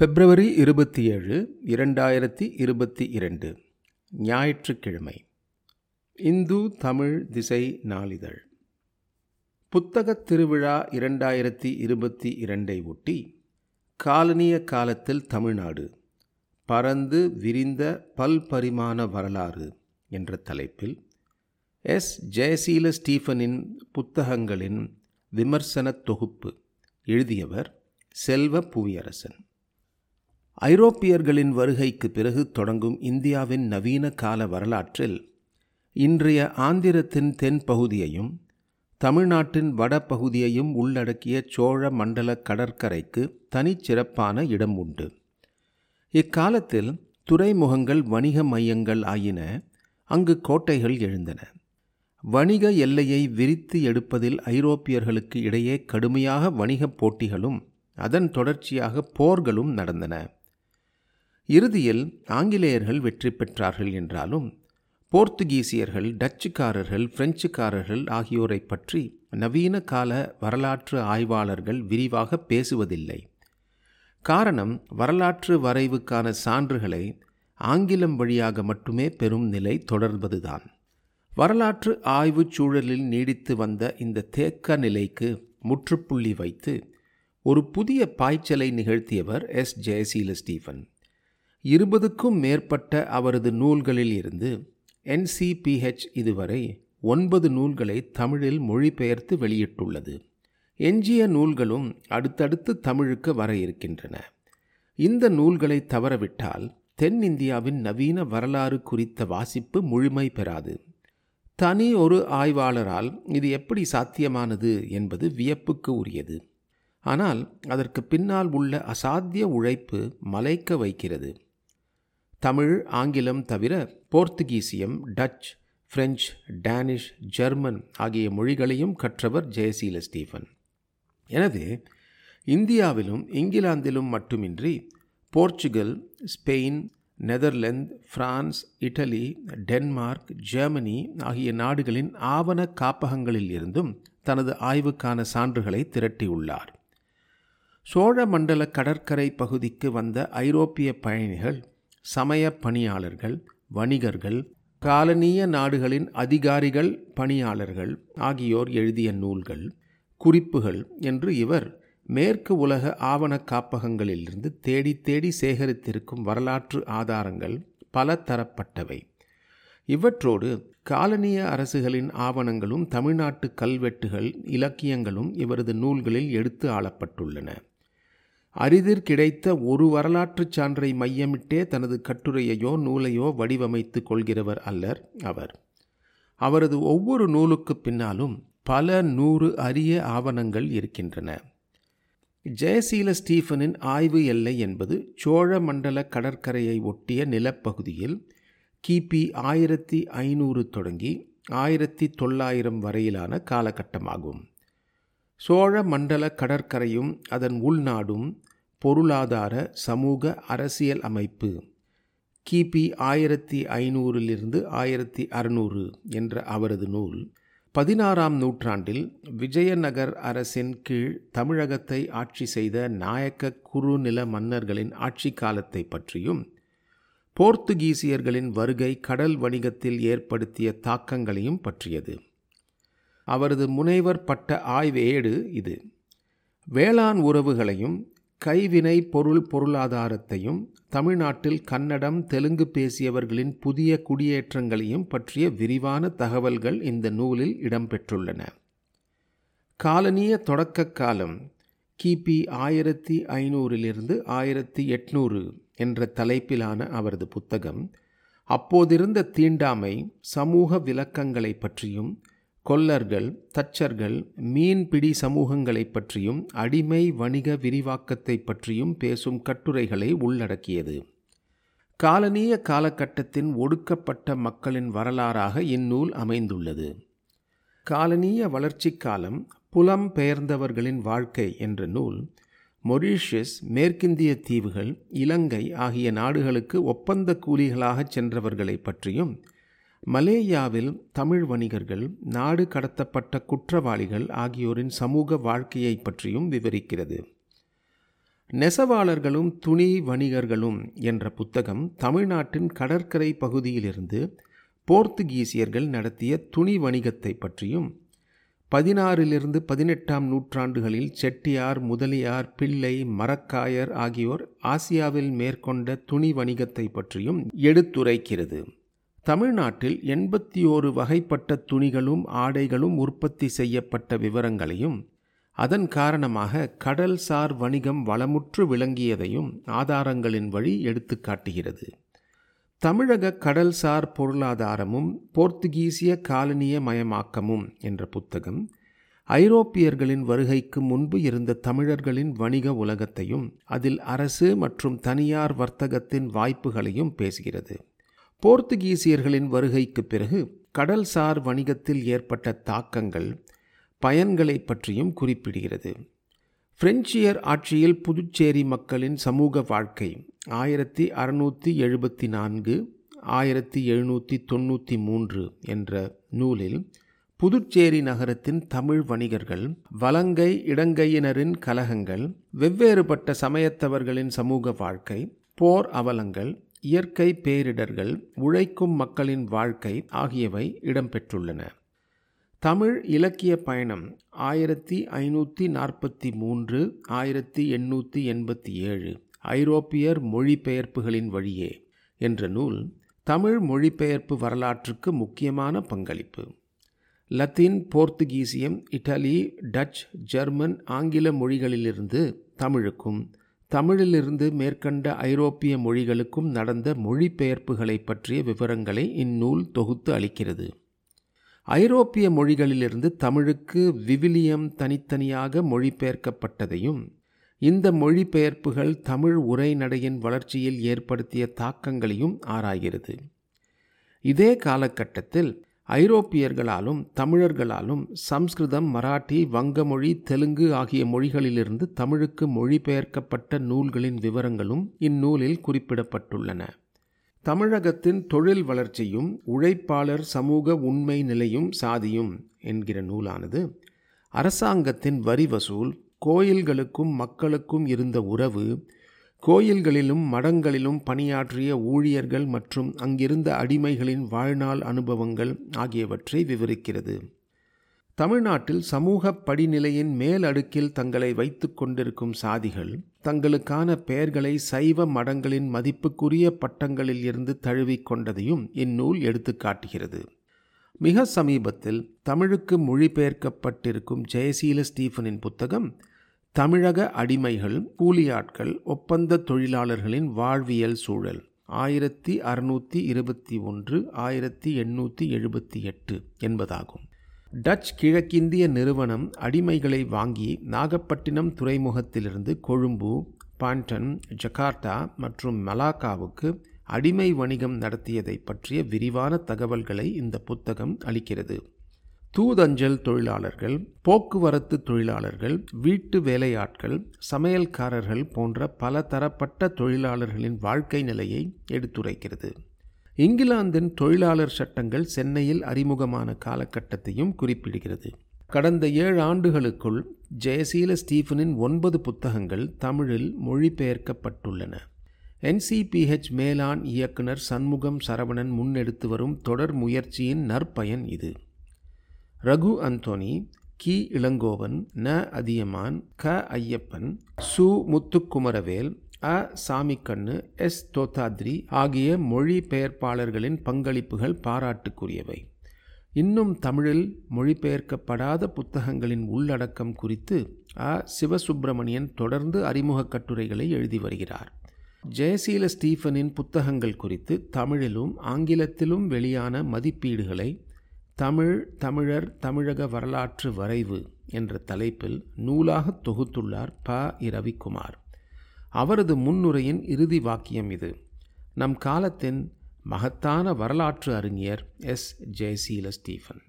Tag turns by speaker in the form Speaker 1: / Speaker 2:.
Speaker 1: பிப்ரவரி இருபத்தி ஏழு இரண்டாயிரத்தி இருபத்தி இரண்டு ஞாயிற்றுக்கிழமை. இந்து தமிழ் திசை நாளிதழ். புத்தகத் திருவிழா இரண்டாயிரத்தி இருபத்தி இரண்டை ஒட்டி காலனிய காலத்தில் தமிழ்நாடு பரந்து விரிந்த பல்பரிமாண வரலாறு என்ற தலைப்பில் எஸ். ஜெயசீல ஸ்டீஃபனின் புத்தகங்களின் விமர்சனத் தொகுப்பு எழுதியவர் செல்வ புவியரசன். ஐரோப்பியர்களின் வருகைக்கு பிறகு தொடங்கும் இந்தியாவின் நவீன கால வரலாற்றில் இன்றைய ஆந்திரத்தின் தென்பகுதியையும் தமிழ்நாட்டின் வடபகுதியையும் உள்ளடக்கிய சோழ மண்டல கடற்கரைக்கு தனிச்சிறப்பான இடம் உண்டு. இக்காலத்தில் துறைமுகங்கள் வணிக மையங்கள் ஆயின அங்கு கோட்டைகள் எழுந்தன. வணிக எல்லையை விரித்து எடுப்பதில் ஐரோப்பியர்களுக்கு இடையே கடுமையாக வணிகப் போட்டிகளும் அதன் தொடர்ச்சியாக போர்களும் நடந்தன. இறுதியில் ஆங்கிலேயர்கள் வெற்றி பெற்றார்கள் என்றாலும் போர்த்துகீசியர்கள் டச்சுக்காரர்கள் பிரெஞ்சுக்காரர்கள் ஆகியோரை பற்றி நவீன கால வரலாற்று ஆய்வாளர்கள் விரிவாக பேசுவதில்லை. காரணம் வரலாற்று வரைவுக்கான சான்றுகளை ஆங்கிலம் வழியாக மட்டுமே பெறும் நிலை தொடர்வதுதான். வரலாற்று ஆய்வுச் சூழலில் நீடித்து வந்த இந்த தேக்க நிலைக்கு முற்றுப்புள்ளி வைத்து ஒரு புதிய பாய்ச்சலை நிகழ்த்தியவர் எஸ். ஜெயசீல ஸ்டீஃபன் இருபதுக்கும் மேற்பட்ட அவரது நூல்களில் இருந்து என்சிபிஹெச் இதுவரை ஒன்பது நூல்களை தமிழில் மொழிபெயர்த்து வெளியிட்டுள்ளது. எஞ்சிய நூல்களும் அடுத்தடுத்து தமிழுக்கு வர இருக்கின்றன. இந்த நூல்களை தவறவிட்டால் தென்னிந்தியாவின் நவீன வரலாறு குறித்த வாசிப்பு முழுமை பெறாது. தனி ஒரு ஆய்வாளரால் இது எப்படி சாத்தியமானது என்பது வியப்புக்கு உரியது. ஆனால் அதற்கு பின்னால் உள்ள அசாத்திய உழைப்பு மலைக்க வைக்கிறது. தமிழ் ஆங்கிலம் தவிர போர்த்துகீசியம் டச் பிரெஞ்சு டேனிஷ் ஜெர்மன் ஆகிய மொழிகளையும் கற்றவர் ஜெயசீல ஸ்டீஃபன் எனவே இந்தியாவிலும் இங்கிலாந்திலும் மட்டுமின்றி Portugal Spain Netherlands France Italy Denmark Germany ஆகிய நாடுகளின் ஆவண காப்பகங்களில் இருந்தும் தனது ஆய்வுக்கான சான்றுகளை திரட்டியுள்ளார். சோழ மண்டல கடற்கரை பகுதிக்கு வந்த ஐரோப்பிய பயணிகள் சமய பணியாளர்கள் வணிகர்கள் காலனிய நாடுகளின் அதிகாரிகள் பணியாளர்கள் ஆகியோர் எழுதிய நூல்கள் குறிப்புகள் என்று இவர் மேற்கு உலக ஆவண காப்பகங்களிலிருந்து தேடி தேடி சேகரித்திருக்கும் வரலாற்று ஆதாரங்கள் பல தரப்பட்டவை இவற்றோடு காலனிய அரசுகளின் ஆவணங்களும் தமிழ்நாட்டு கல்வெட்டுகள் இலக்கியங்களும் இவரது நூல்களில் எடுத்து ஆளப்பட்டுள்ளன. அரிதிர் கிடைத்த ஒரு வரலாற்றுச் சான்றை மையமிட்டே தனது கட்டுரையையோ நூலையோ வடிவமைத்து கொள்கிறவர் அல்லர் அவர். அவரது ஒவ்வொரு நூலுக்கு பின்னாலும் பல நூறு அரிய ஆவணங்கள் இருக்கின்றன. ஜெயசீல ஸ்டீஃபனின் ஆய்வு எல்லை என்பது சோழ மண்டல கடற்கரையை ஒட்டிய நிலப்பகுதியில் கிபி ஆயிரத்தி ஐநூறு தொடங்கி ஆயிரத்தி தொள்ளாயிரம் வரையிலான காலகட்டமாகும். சோழ மண்டல கடற்கரையும் அதன் உள்நாடும் பொருளாதார சமூக அரசியல் அமைப்பு. கிபி ஆயிரத்தி ஐநூறிலிருந்து ஆயிரத்தி அறுநூறு என்ற அவரது நூல் பதினாறாம் நூற்றாண்டில் விஜயநகர் அரசின் கீழ் தமிழகத்தை ஆட்சி செய்த நாயக்க குறுநில மன்னர்களின் ஆட்சி காலத்தை பற்றியும் போர்த்துகீசியர்களின் வருகை கடல் வணிகத்தில் ஏற்படுத்திய தாக்கங்களையும் பற்றியது. அவரது முனைவர் பட்ட ஆய்வேடு இது. வேளாண் உறவுகளையும் கைவினை பொருள் பொருளாதாரத்தையும் தமிழ்நாட்டில் கன்னடம் தெலுங்கு பேசியவர்களின் புதிய குடியேற்றங்களையும் பற்றிய விரிவான தகவல்கள் இந்த நூலில் இடம்பெற்றுள்ளன. காலனிய தொடக்க காலம் கிபி ஆயிரத்தி ஐநூறிலிருந்து ஆயிரத்தி எட்நூறு என்ற தலைப்பிலான அவரது புத்தகம் அப்போதிருந்த தீண்டாமை சமூக விளக்கங்களை பற்றியும் கொல்லர்கள் தச்சர்கள் மீன்பிடி சமூகங்களை பற்றியும் அடிமை வணிக விரிவாக்கத்தை பற்றியும் பேசும் கட்டுரைகளை உள்ளடக்கியது. காலனிய காலகட்டத்தின் ஒடுக்கப்பட்ட மக்களின் வரலாறாக இந்நூல் அமைந்துள்ளது. காலனிய வளர்ச்சி காலம் புலம் பெயர்ந்தவர்களின் வாழ்க்கை என்ற நூல் மொரீஷியஸ் மேற்கிந்திய தீவுகள் இலங்கை ஆகிய நாடுகளுக்கு ஒப்பந்த கூலிகளாகச் சென்றவர்களை பற்றியும் மலேயாவில் தமிழ் வணிகர்கள் நாடு கடத்தப்பட்ட குற்றவாளிகள் ஆகியோரின் சமூக வாழ்க்கையை பற்றியும் விவரிக்கிறது. நெசவாளர்களும் துணி வணிகர்களும் என்ற புத்தகம் தமிழ்நாட்டின் கடற்கரை பகுதியிலிருந்து போர்த்துகீசியர்கள் நடத்திய துணி வணிகத்தை பற்றியும் பதினாறிலிருந்து பதினெட்டாம் நூற்றாண்டுகளில் செட்டியார் முதலியார் பிள்ளை மரக்காயர் ஆகியோர் ஆசியாவில் மேற்கொண்ட துணி வணிகத்தை பற்றியும் எடுத்துரைக்கிறது. தமிழ்நாட்டில் எண்பத்தி ஓரு வகைப்பட்ட துணிகளும் ஆடைகளும் உற்பத்தி செய்யப்பட்ட விவரங்களையும் அதன் காரணமாக கடல்சார் வணிகம் வளமுற்று விளங்கியதையும் ஆதாரங்களின் வழி எடுத்து காட்டுகிறது. தமிழக கடல்சார் பொருளாதாரமும் போர்த்துகீசிய காலனிய மயமாக்கமும் என்ற புத்தகம் ஐரோப்பியர்களின் வருகைக்கு முன்பு இருந்த தமிழர்களின் வணிக உலகத்தையும் அதில் அரசு மற்றும் தனியார் வர்த்தகத்தின் வாய்ப்புகளையும் பேசுகிறது. போர்த்துகீசியர்களின் வருகைக்கு பிறகு கடல்சார் வணிகத்தில் ஏற்பட்ட தாக்கங்கள் பயன்களை பற்றியும் குறிப்பிடுகிறது. பிரெஞ்சியர் ஆட்சியில் புதுச்சேரி மக்களின் சமூக வாழ்க்கை ஆயிரத்தி அறுநூற்றி எழுபத்தி நான்கு ஆயிரத்தி எழுநூற்றி தொண்ணூற்றி மூன்று என்ற நூலில் புதுச்சேரி நகரத்தின் தமிழ் வணிகர்கள் வலங்கை இடங்கையினரின் கலகங்கள் வெவ்வேறுபட்ட சமயத்தவர்களின் சமூக வாழ்க்கை போர் அவலங்கள் இயற்கை பேரிடர்கள் உழைக்கும் மக்களின் வாழ்க்கை ஆகியவை இடம்பெற்றுள்ளன. தமிழ் இலக்கிய பயணம் ஆயிரத்தி ஐநூற்றி நாற்பத்தி மூன்று ஆயிரத்தி எண்ணூற்றி எண்பத்தி ஏழு ஐரோப்பியர் மொழிபெயர்ப்புகளின் வழியே என்ற நூல் தமிழ் மொழிபெயர்ப்பு வரலாற்றுக்கு முக்கியமான பங்களிப்பு. லத்தீன் போர்த்துகீசியம் இட்டலி டச் ஜெர்மன் ஆங்கில மொழிகளிலிருந்து தமிழுக்கும் தமிழிலிருந்து மேற்கண்ட ஐரோப்பிய மொழிகளுக்கும் நடந்த மொழிபெயர்ப்புகளை பற்றிய விவரங்களை இந்நூல் தொகுத்து அளிக்கிறது. ஐரோப்பிய மொழிகளிலிருந்து தமிழுக்கு விவிலியம் தனித்தனியாக மொழிபெயர்க்கப்பட்டதையும் இந்த மொழிபெயர்ப்புகள் தமிழ் உரைநடையின் வளர்ச்சியில் ஏற்படுத்திய தாக்கங்களையும் ஆராய்கிறது. இதே காலகட்டத்தில் ஐரோப்பியர்களாலும் தமிழர்களாலும் சம்ஸ்கிருதம் மராட்டி வங்கமொழி தெலுங்கு ஆகிய மொழிகளிலிருந்து தமிழுக்கு மொழிபெயர்க்கப்பட்ட நூல்களின் விவரங்களும் இந்நூலில் குறிப்பிடப்பட்டுள்ளன. தமிழகத்தின் தொழில் வளர்ச்சியும் உழைப்பாளர் சமூக உண்மை நிலையும் சாதியும் என்கிற நூலானது அரசாங்கத்தின் வரி வசூல் கோயில்களுக்கும் மக்களுக்கும் இருந்த உறவு கோயில்களிலும் மடங்களிலும் பணியாற்றிய ஊழியர்கள் மற்றும் அங்கிருந்த அடிமைகளின் வாழ்நாள் அனுபவங்கள் ஆகியவற்றை விவரிக்கிறது. தமிழ்நாட்டில் சமூக படிநிலையின் மேல் அடுக்கில் தங்களை வைத்து கொண்டிருக்கும் சாதிகள் தங்களுக்கான பெயர்களை சைவ மடங்களின் மதிப்புக்குரிய பட்டங்களில் இருந்து தழுவிக்கொண்டதையும் இந்நூல் எடுத்துக்காட்டுகிறது மிக சமீபத்தில் தமிழுக்கு மொழிபெயர்க்கப்பட்டிருக்கும் ஜெயசீல ஸ்டீஃபனின் புத்தகம் தமிழக அடிமைகள் கூலியாட்கள் ஒப்பந்த தொழிலாளர்களின் வாழ்வியல் சூழல். ஆயிரத்தி அறுநூற்றி இருபத்தி ஒன்று ஆயிரத்தி எண்ணூற்றி எழுபத்தி எட்டு என்பதாகும். டச் கிழக்கிந்திய நிறுவனம் அடிமைகளை வாங்கி நாகப்பட்டினம் துறைமுகத்திலிருந்து கொழும்பு பாண்டன் ஜகார்த்தா மற்றும் மலாக்காவுக்கு அடிமை வணிகம் நடத்தியதை பற்றிய விரிவான தகவல்களை இந்த புத்தகம் அளிக்கிறது. தூதஞ்சல் தொழிலாளர்கள் போக்குவரத்து தொழிலாளர்கள் வீட்டு வேலையாட்கள் சமையல்காரர்கள் போன்ற பல தரப்பட்ட தொழிலாளர்களின் வாழ்க்கை நிலையை எடுத்துரைக்கிறது. இங்கிலாந்தின் தொழிலாளர் சட்டங்கள் சென்னையில் அறிமுகமான காலகட்டத்தையும் குறிப்பிடுகிறது. கடந்த ஏழு ஆண்டுகளுக்குள் ஜெயசீல ஸ்டீஃபனின் ஒன்பது புத்தகங்கள் தமிழில் மொழிபெயர்க்கப்பட்டுள்ளன. என்சிபிஹெச் மேலாண் இயக்குனர் சண்முகம் சரவணன் முன்னெடுத்து வரும் தொடர் முயற்சியின் நற்பயன் இது. ரகு அந்தோனி கி. இளங்கோவன் ந. அதியமான் க. ஐயப்பன் சு. முத்துக்குமரவேல் அ. சாமிக்கண்ணு எஸ். தோத்தாத்ரி ஆகிய மொழிபெயர்ப்பாளர்களின் பங்களிப்புகள் பாராட்டுக்குரியவை. இன்னும் தமிழில் மொழிபெயர்க்கப்படாத புத்தகங்களின் உள்ளடக்கம் குறித்து அ. சிவசுப்பிரமணியன் தொடர்ந்து அறிமுகக் கட்டுரைகளை எழுதி வருகிறார். ஜெயசீல ஸ்டீஃபனின் புத்தகங்கள் குறித்து தமிழிலும் ஆங்கிலத்திலும் வெளியான மதிப்பீடுகளை தமிழ் தமிழர் தமிழக வரலாற்று வரைவு என்ற தலைப்பில் நூலாக தொகுத்துள்ளார் ப. இரவிக்குமார் அவரது முன்னுரையின் இறுதி வாக்கியம் இது. நம் காலத்தின் மகத்தான வரலாற்று அறிஞர் எஸ். ஜெயசீல ஸ்டீஃபன்